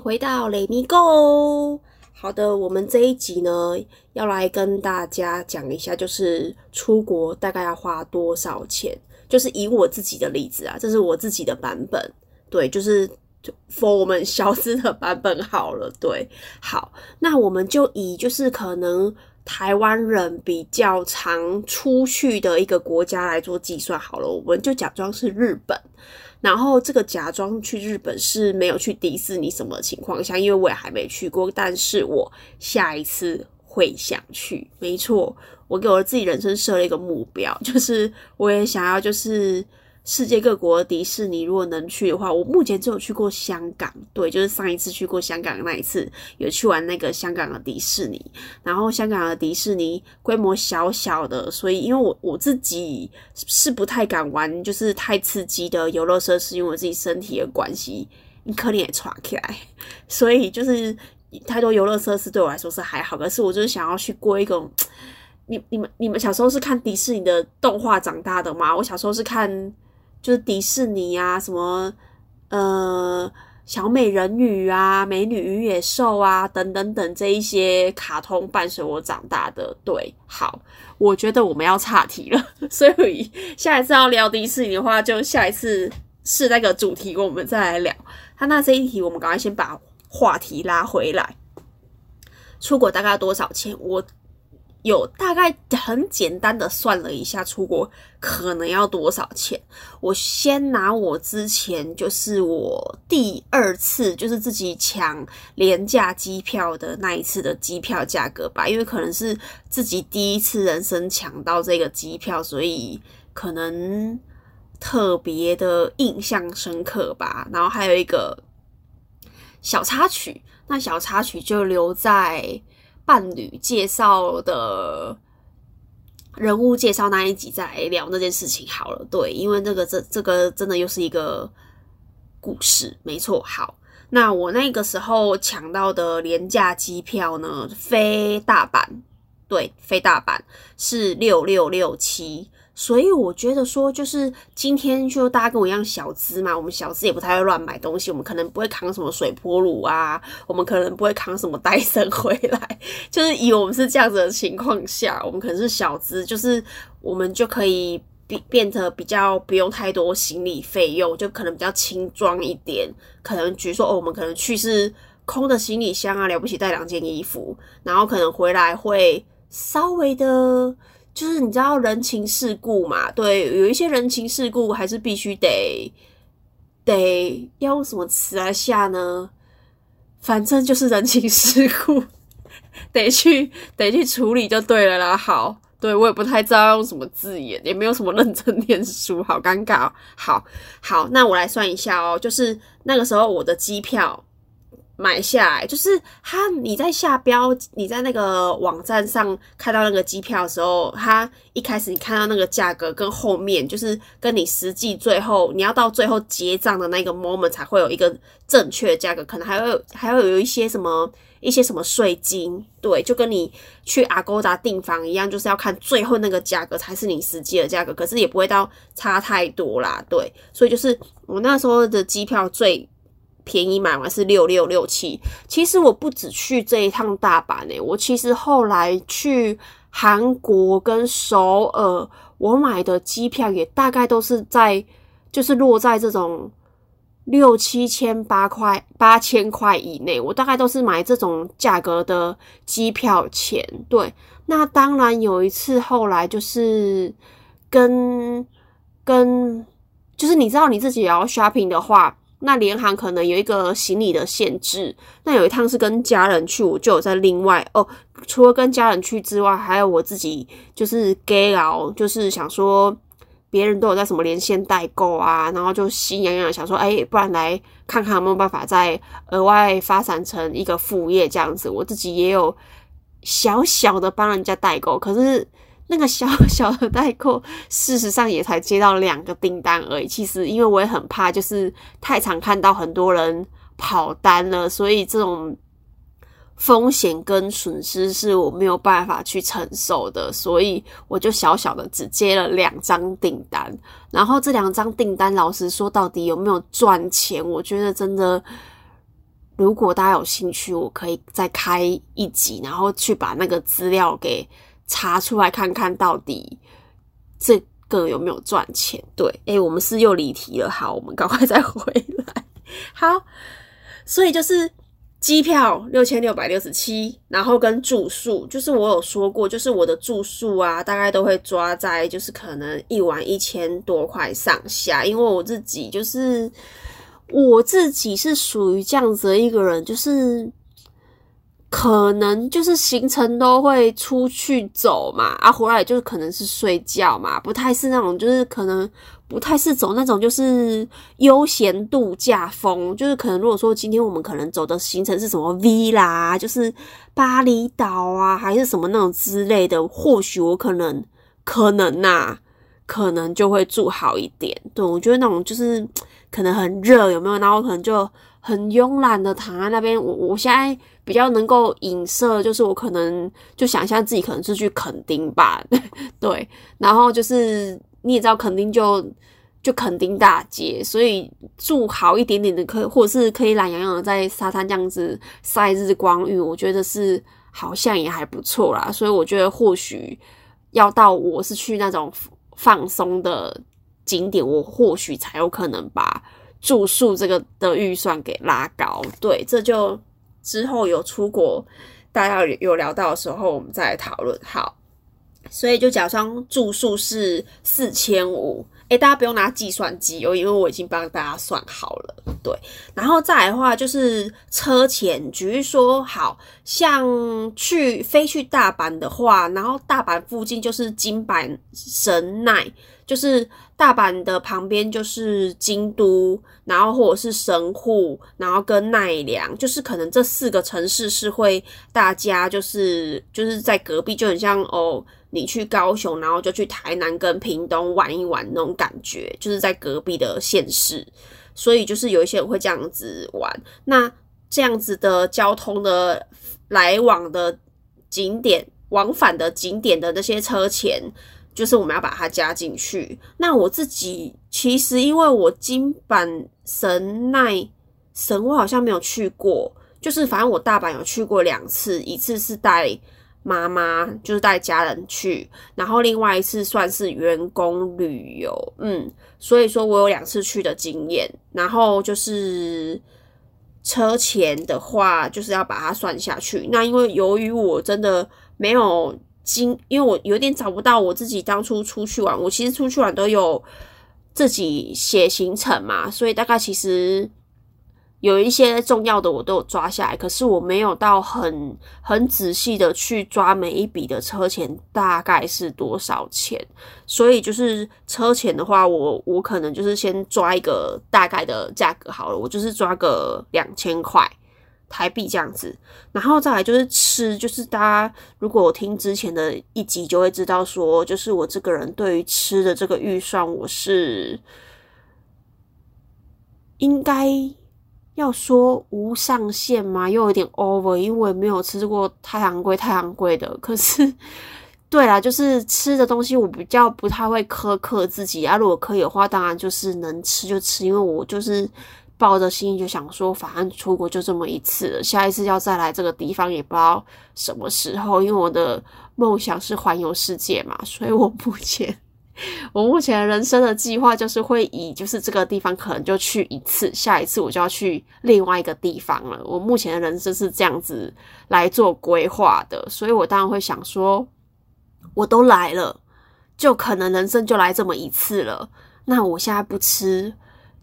回到雷米 Go。好的，我们这一集呢，要来跟大家讲一下，就是出国大概要花多少钱。就是以我自己的例子啊，这是我自己的版本，对，就是 for 我们小资的版本好了，对，好，那我们就以就是可能台湾人比较常出去的一个国家来做计算好了，我们就假装是日本。然后这个假装去日本是没有去迪士尼什么情况下，因为我也还没去过，但是我下一次会想去。没错，我给我自己人生设了一个目标，就是我也想要就是。世界各国迪士尼，如果能去的话，我目前只有去过香港。对，就是上一次去过香港那一次，有去玩那个香港的迪士尼。然后香港的迪士尼规模小小的，所以因为我我自己是不太敢玩，就是太刺激的游乐设施，因为我自己身体的关系，你可能也喘起来。所以就是太多游乐设施对我来说是还好，可是我就是想要去过一种，你你们你们小时候是看迪士尼的动画长大的吗？我小时候是看。就是迪士尼啊，什么呃小美人鱼啊、美女与野兽啊等等等这一些卡通伴随我长大的。对，好，我觉得我们要岔题了，所以下一次要聊迪士尼的话，就下一次是那个主题，我们再来聊。他那这一题，我们赶快先把话题拉回来。出国大概多少钱？我。有大概很简单的算了一下，出国可能要多少钱。我先拿我之前就是我第二次就是自己抢廉价机票的那一次的机票价格吧，因为可能是自己第一次人生抢到这个机票，所以可能特别的印象深刻吧。然后还有一个小插曲，那小插曲就留在。伴侣介绍的人物介绍那一集再聊那件事情好了，对，因为那个这这个真的又是一个故事，没错。好，那我那个时候抢到的廉价机票呢，飞大阪，对，飞大阪是六六六七。所以我觉得说，就是今天就大家跟我一样小资嘛，我们小资也不太会乱买东西，我们可能不会扛什么水波炉啊，我们可能不会扛什么戴森回来，就是以我们是这样子的情况下，我们可能是小资，就是我们就可以变变得比较不用太多行李费用，就可能比较轻装一点，可能比如说哦，我们可能去是空的行李箱啊，了不起带两件衣服，然后可能回来会稍微的。就是你知道人情世故嘛？对，有一些人情世故还是必须得得要用什么词来下呢？反正就是人情世故，得去得去处理就对了啦。好，对我也不太知道用什么字眼，也没有什么认真念书，好尴尬。好好，那我来算一下哦，就是那个时候我的机票。买下来就是他，你在下标，你在那个网站上看到那个机票的时候，他一开始你看到那个价格跟后面就是跟你实际最后你要到最后结账的那个 moment 才会有一个正确的价格，可能还会还会有一些什么一些什么税金，对，就跟你去阿勾达订房一样，就是要看最后那个价格才是你实际的价格，可是也不会到差太多啦，对，所以就是我那时候的机票最。便宜买完是六六六七，其实我不止去这一趟大阪诶，我其实后来去韩国跟首尔，我买的机票也大概都是在，就是落在这种六七千八块八千块以内，我大概都是买这种价格的机票钱。对，那当然有一次后来就是跟跟，就是你知道你自己也要 shopping 的话。那联航可能有一个行李的限制，那有一趟是跟家人去，我就有在另外哦。除了跟家人去之外，还有我自己就是 gay 佬，就是想说别人都有在什么连线代购啊，然后就心痒痒想说，哎，不然来看看有没有办法再额外发展成一个副业这样子。我自己也有小小的帮人家代购，可是。那个小 小的代购，事实上也才接到两个订单而已。其实，因为我也很怕，就是太常看到很多人跑单了，所以这种风险跟损失是我没有办法去承受的。所以，我就小小的只接了两张订单。然后，这两张订单，老实说，到底有没有赚钱？我觉得真的如果大家有兴趣，我可以再开一集，然后去把那个资料给查出来，看看到底这个有没有赚钱。对，诶，我们是又离题了，好，我们赶快再回来。好，所以就是机票六千六百六十七，然后跟住宿，就是我有说过，就是我的住宿啊，大概都会抓在就是可能一晚一千多块上下，因为我自己就是。我自己是属于这样子的一个人，就是可能就是行程都会出去走嘛，啊，回来就是可能是睡觉嘛，不太是那种就是可能不太是走那种就是悠闲度假风，就是可能如果说今天我们可能走的行程是什么 V 啦，就是巴厘岛啊，还是什么那种之类的，或许我可能可能呐，可能就会住好一点。对我觉得那种就是。可能很热，有没有？然后可能就很慵懒的躺在那边。我我现在比较能够影射，就是我可能就想象自己可能是去垦丁吧，对。然后就是你也知道，垦丁就就垦丁大街，所以住好一点点的，可或者是可以懒洋洋的在沙滩这样子晒日光浴，我觉得是好像也还不错啦。所以我觉得或许要到我是去那种放松的。景点我或许才有可能把住宿这个的预算给拉高，对，这就之后有出国大家有聊到的时候，我们再来讨论。好，所以就假装住宿是四千五。哎，大家不用拿计算机哦，因为我已经帮大家算好了。对，然后再来的话就是车钱，举例说，好像去飞去大阪的话，然后大阪附近就是金板神奈，就是大阪的旁边就是京都，然后或者是神户，然后跟奈良，就是可能这四个城市是会大家就是就是在隔壁，就很像哦。你去高雄，然后就去台南跟屏东玩一玩，那种感觉就是在隔壁的县市，所以就是有一些人会这样子玩。那这样子的交通的来往的景点、往返的景点的那些车钱，就是我们要把它加进去。那我自己其实因为我金板神奈神我好像没有去过，就是反正我大阪有去过两次，一次是带。妈妈就是带家人去，然后另外一次算是员工旅游，嗯，所以说我有两次去的经验。然后就是车钱的话，就是要把它算下去。那因为由于我真的没有经，因为我有点找不到我自己当初出去玩，我其实出去玩都有自己写行程嘛，所以大概其实。有一些重要的我都有抓下来，可是我没有到很很仔细的去抓每一笔的车钱大概是多少钱，所以就是车钱的话，我我可能就是先抓一个大概的价格好了，我就是抓个两千块台币这样子，然后再来就是吃，就是大家如果我听之前的一集就会知道说，就是我这个人对于吃的这个预算我是应该。要说无上限吗？又有点 over，因为我没有吃过太昂贵、太昂贵的。可是，对啦，就是吃的东西，我比较不太会苛刻自己啊。如果可以的话，当然就是能吃就吃，因为我就是抱着心就想说，反正出国就这么一次，下一次要再来这个地方也不知道什么时候。因为我的梦想是环游世界嘛，所以我目前。我目前人生的计划就是会以就是这个地方可能就去一次，下一次我就要去另外一个地方了。我目前的人生是这样子来做规划的，所以我当然会想说，我都来了，就可能人生就来这么一次了。那我现在不吃，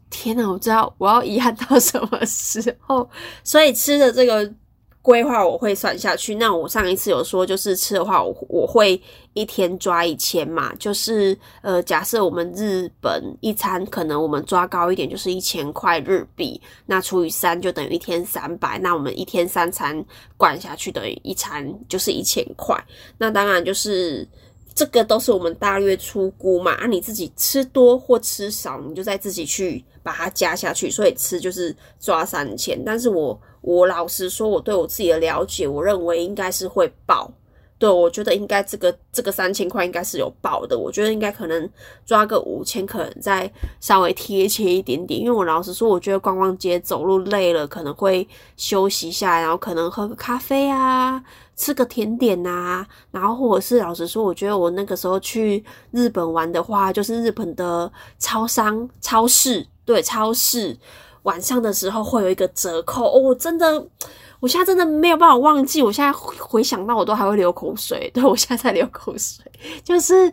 天哪！我知道我要遗憾到什么时候，所以吃的这个。规划我会算下去。那我上一次有说，就是吃的话，我我会一天抓一千嘛。就是呃，假设我们日本一餐可能我们抓高一点，就是一千块日币，那除以三就等于一天三百。那我们一天三餐灌下去，等于一餐就是一千块。那当然就是这个都是我们大略出估嘛。啊，你自己吃多或吃少，你就再自己去把它加下去。所以吃就是抓三千，但是我。我老实说，我对我自己的了解，我认为应该是会爆，对，我觉得应该这个这个三千块应该是有报的，我觉得应该可能抓个五千，可能再稍微贴切一点点。因为我老实说，我觉得逛逛街走路累了，可能会休息一下，然后可能喝个咖啡啊，吃个甜点呐，然后或者是老实说，我觉得我那个时候去日本玩的话，就是日本的超商、超市，对，超市晚上的时候会有一个折扣哦，真的。我现在真的没有办法忘记，我现在回想到我都还会流口水。对我现在在流口水，就是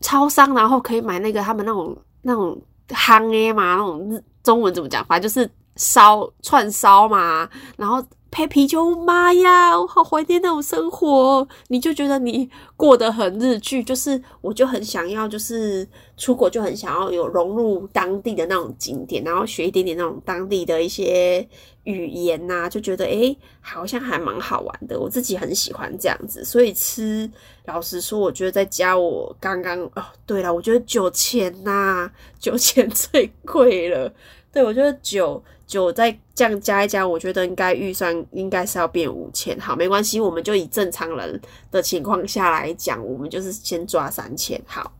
超商，然后可以买那个他们那种那种夯诶嘛，那种中文怎么讲？反正就是烧串烧嘛，然后。配啤酒，妈呀，我好怀念那种生活。你就觉得你过得很日剧，就是我就很想要，就是出国就很想要有融入当地的那种景点，然后学一点点那种当地的一些语言呐，就觉得诶好像还蛮好玩的。我自己很喜欢这样子，所以吃，老实说，我觉得在家我刚刚哦，对了，我觉得酒钱呐，酒钱最贵了。对我觉得酒。就再这样加一加，我觉得应该预算应该是要变五千。好，没关系，我们就以正常人的情况下来讲，我们就是先抓三千。好，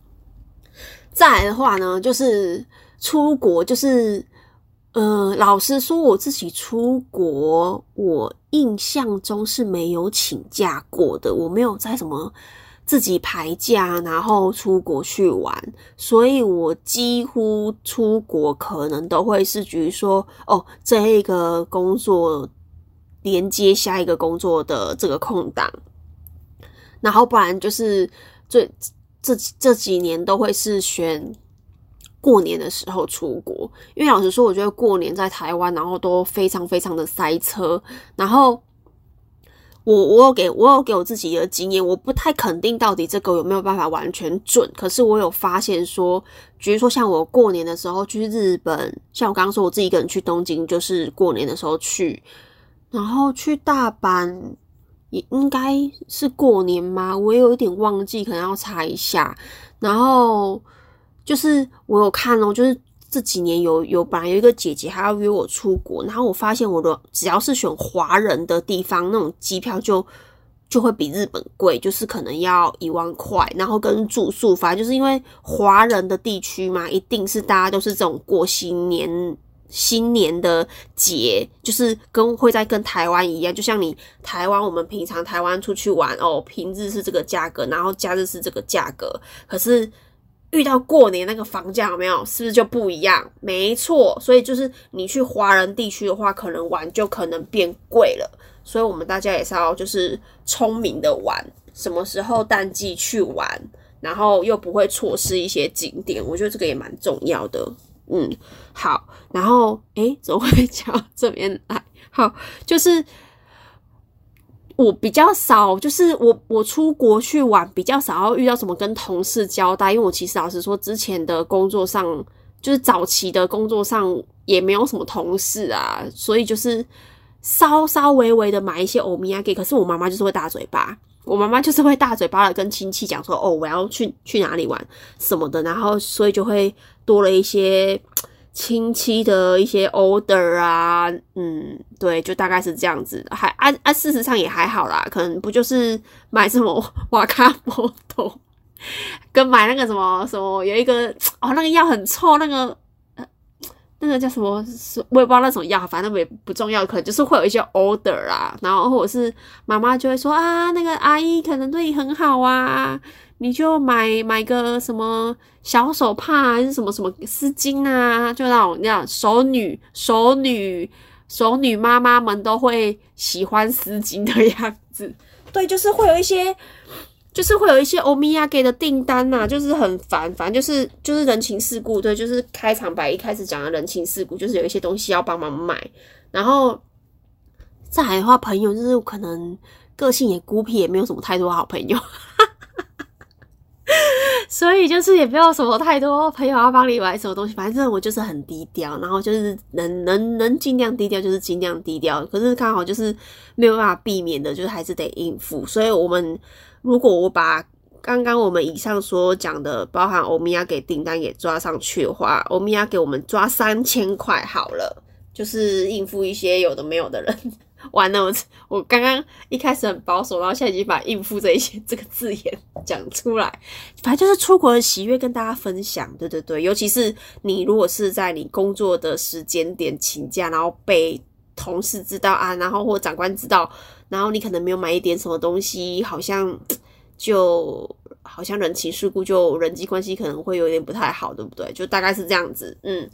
再来的话呢，就是出国，就是呃，老实说，我自己出国，我印象中是没有请假过的，我没有在什么。自己排假，然后出国去玩，所以我几乎出国可能都会是，比如说，哦，这一个工作连接下一个工作的这个空档，然后不然就是最这这几年都会是选过年的时候出国，因为老实说，我觉得过年在台湾，然后都非常非常的塞车，然后。我我有给我有给我自己的经验，我不太肯定到底这个有没有办法完全准。可是我有发现说，比如说像我过年的时候去日本，像我刚刚说我自己一个人去东京，就是过年的时候去，然后去大阪也应该是过年吗？我有一点忘记，可能要查一下。然后就是我有看哦，就是。这几年有有本来有一个姐姐还要约我出国，然后我发现我的只要是选华人的地方，那种机票就就会比日本贵，就是可能要一万块，然后跟住宿，反正就是因为华人的地区嘛，一定是大家都是这种过新年新年的节，就是跟会在跟台湾一样，就像你台湾我们平常台湾出去玩哦，平日是这个价格，然后假日是这个价格，可是。遇到过年那个房价有没有？是不是就不一样？没错，所以就是你去华人地区的话，可能玩就可能变贵了。所以我们大家也是要就是聪明的玩，什么时候淡季去玩，然后又不会错失一些景点。我觉得这个也蛮重要的。嗯，好，然后诶，怎么会讲这边来？好，就是。我比较少，就是我我出国去玩比较少，要遇到什么跟同事交代，因为我其实老实说，之前的工作上就是早期的工作上也没有什么同事啊，所以就是稍稍微微的买一些欧米亚给，可是我妈妈就是会大嘴巴，我妈妈就是会大嘴巴的跟亲戚讲说，哦，我要去去哪里玩什么的，然后所以就会多了一些。亲戚的一些 order 啊，嗯，对，就大概是这样子，还啊啊，事实上也还好啦，可能不就是买什么 瓦卡莫多，跟买那个什么什么，有一个哦，那个药很臭，那个那个叫什么？我也不知道那种药，反正也不重要，可能就是会有一些 order 啊，然后或者是妈妈就会说啊，那个阿姨可能对你很好啊。你就买买个什么小手帕还是什么什么丝巾啊？就那种那样熟女熟女熟女妈妈们都会喜欢丝巾的样子。对，就是会有一些，就是会有一些欧米亚给的订单呐，就是很烦，反正就是就是人情世故。对，就是开场白一开始讲的人情世故，就是有一些东西要帮忙买。然后再来的话，朋友就是可能个性也孤僻，也没有什么太多好朋友。所以就是也没有什么太多朋友要帮你买什么东西，反正我就是很低调，然后就是能能能尽量低调就是尽量低调。可是刚好就是没有办法避免的，就是还是得应付。所以我们如果我把刚刚我们以上所讲的，包含欧米亚给订单也抓上去的话，欧米亚给我们抓三千块好了，就是应付一些有的没有的人。完了，我我刚刚一开始很保守，然后现在已经把应付这一些这个字眼讲出来。反正就是出国的喜悦跟大家分享，对对对。尤其是你如果是在你工作的时间点请假，然后被同事知道啊，然后或长官知道，然后你可能没有买一点什么东西，好像就好像人情世故，就人际关系可能会有点不太好，对不对？就大概是这样子，嗯。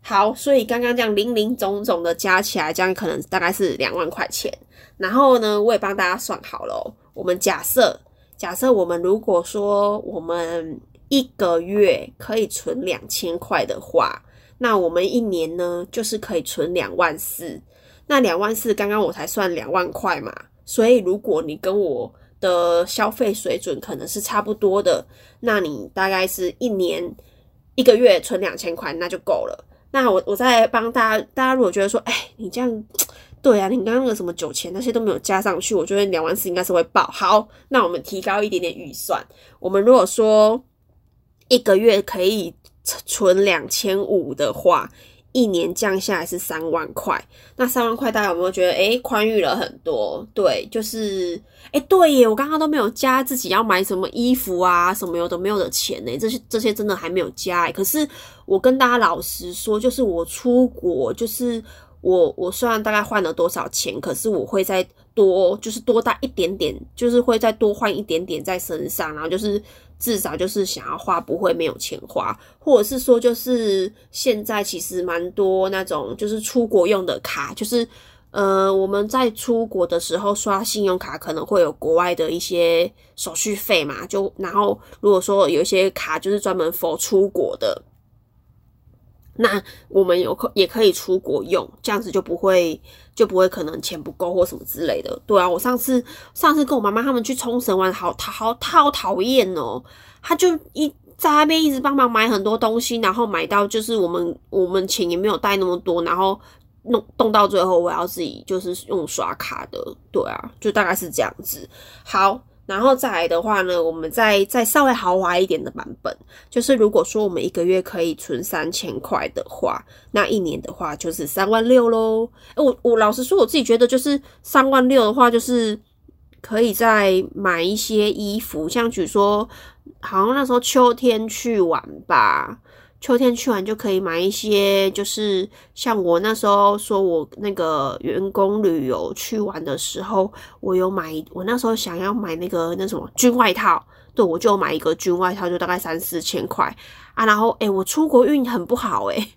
好，所以刚刚这样零零总总的加起来，这样可能大概是两万块钱。然后呢，我也帮大家算好了。我们假设，假设我们如果说我们一个月可以存两千块的话，那我们一年呢就是可以存两万四。那两万四，刚刚我才算两万块嘛。所以如果你跟我的消费水准可能是差不多的，那你大概是一年一个月存两千块，那就够了。那我我再帮大家，大家如果觉得说，哎，你这样，对啊，你刚刚的什么酒钱那些都没有加上去，我觉得两万四应该是会爆。好，那我们提高一点点预算，我们如果说一个月可以存两千五的话。一年降下来是三万块，那三万块大家有没有觉得诶宽裕了很多？对，就是诶对耶，我刚刚都没有加自己要买什么衣服啊，什么有的没有的钱呢？这些这些真的还没有加。可是我跟大家老实说，就是我出国，就是我我虽然大概换了多少钱，可是我会再多，就是多带一点点，就是会再多换一点点在身上，然后就是。至少就是想要花不会没有钱花，或者是说就是现在其实蛮多那种就是出国用的卡，就是呃我们在出国的时候刷信用卡可能会有国外的一些手续费嘛，就然后如果说有一些卡就是专门 for 出国的。那我们有可也可以出国用，这样子就不会就不会可能钱不够或什么之类的。对啊，我上次上次跟我妈妈他们去冲绳玩，好讨好好讨厌哦。他就一在那边一直帮忙买很多东西，然后买到就是我们我们钱也没有带那么多，然后弄弄到最后我要自己就是用刷卡的。对啊，就大概是这样子。好。然后再来的话呢，我们再再稍微豪华一点的版本，就是如果说我们一个月可以存三千块的话，那一年的话就是三万六喽。我我老实说，我自己觉得就是三万六的话，就是可以再买一些衣服，像比如说，好像那时候秋天去玩吧。秋天去完就可以买一些，就是像我那时候说，我那个员工旅游去玩的时候，我有买，我那时候想要买那个那什么军外套，对我就买一个军外套，就大概三四千块啊。然后诶，我出国运很不好诶，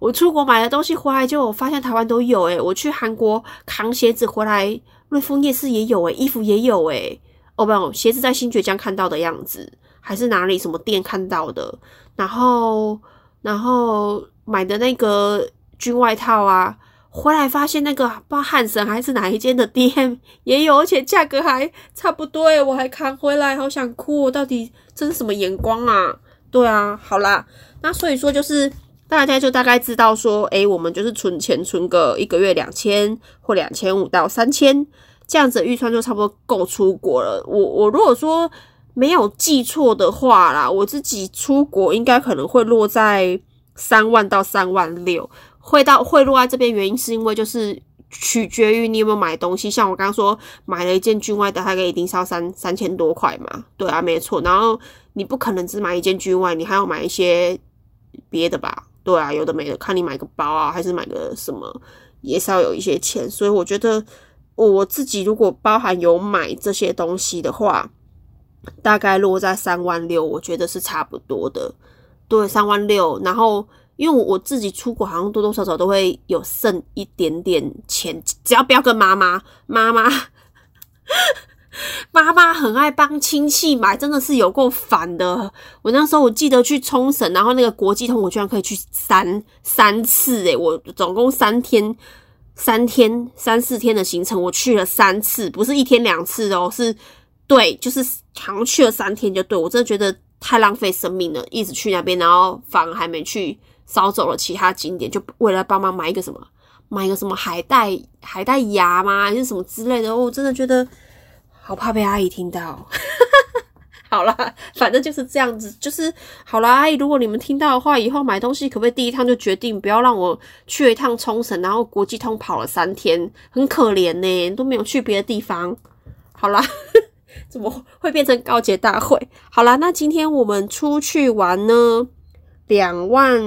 我出国买的东西回来就我发现台湾都有诶，我去韩国扛鞋子回来，瑞丰夜市也有诶，衣服也有诶。哦不，鞋子在新爵江看到的样子。还是哪里什么店看到的，然后然后买的那个军外套啊，回来发现那个不知道汉神还是哪一间的店也有，而且价格还差不多诶，我还扛回来，好想哭，到底这是什么眼光啊？对啊，好啦，那所以说就是大家就大概知道说，诶，我们就是存钱存个一个月两千或两千五到三千这样子预算就差不多够出国了。我我如果说。没有记错的话啦，我自己出国应该可能会落在三万到三万六，会到会落在这边原因是因为就是取决于你有没有买东西，像我刚刚说买了一件军外的，大概一定是要三三千多块嘛，对啊，没错。然后你不可能只买一件军外，你还要买一些别的吧？对啊，有的没的，看你买个包啊，还是买个什么，也是要有一些钱。所以我觉得我自己如果包含有买这些东西的话。大概落在三万六，我觉得是差不多的。对，三万六。然后，因为我自己出国，好像多多少少都会有剩一点点钱，只要不要跟妈妈，妈妈，妈妈很爱帮亲戚买，真的是有够烦的。我那时候我记得去冲绳，然后那个国际通，我居然可以去三三次，诶我总共三天，三天三四天的行程，我去了三次，不是一天两次哦，是。对，就是好像去了三天就对我真的觉得太浪费生命了，一直去那边，然后反而还没去扫走了其他景点，就为了帮忙买一个什么，买一个什么海带海带牙吗？还是什么之类的？我真的觉得好怕被阿姨听到。好 好啦，反正就是这样子，就是好啦。阿姨，如果你们听到的话，以后买东西可不可以第一趟就决定，不要让我去了一趟冲绳，然后国际通跑了三天，很可怜呢，都没有去别的地方。好啦，怎么会变成告捷大会？好啦，那今天我们出去玩呢，两万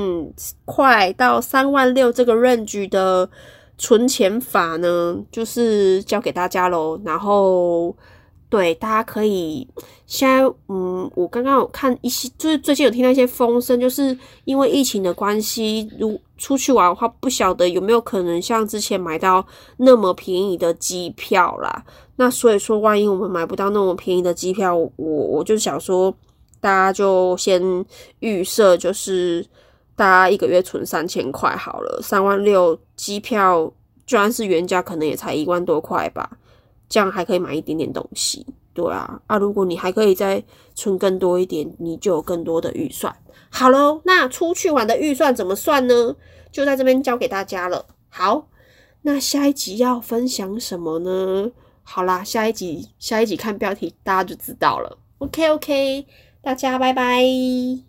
块到三万六这个 range 的存钱法呢，就是教给大家喽。然后。对，大家可以现在，嗯，我刚刚有看一些，就是最近有听到一些风声，就是因为疫情的关系，如出去玩的话，不晓得有没有可能像之前买到那么便宜的机票啦。那所以说，万一我们买不到那么便宜的机票，我我就想说，大家就先预设，就是大家一个月存三千块好了，三万六机票，就算是原价，可能也才一万多块吧。这样还可以买一点点东西，对啊，啊，如果你还可以再存更多一点，你就有更多的预算。好喽，那出去玩的预算怎么算呢？就在这边教给大家了。好，那下一集要分享什么呢？好啦，下一集下一集看标题大家就知道了。OK OK，大家拜拜。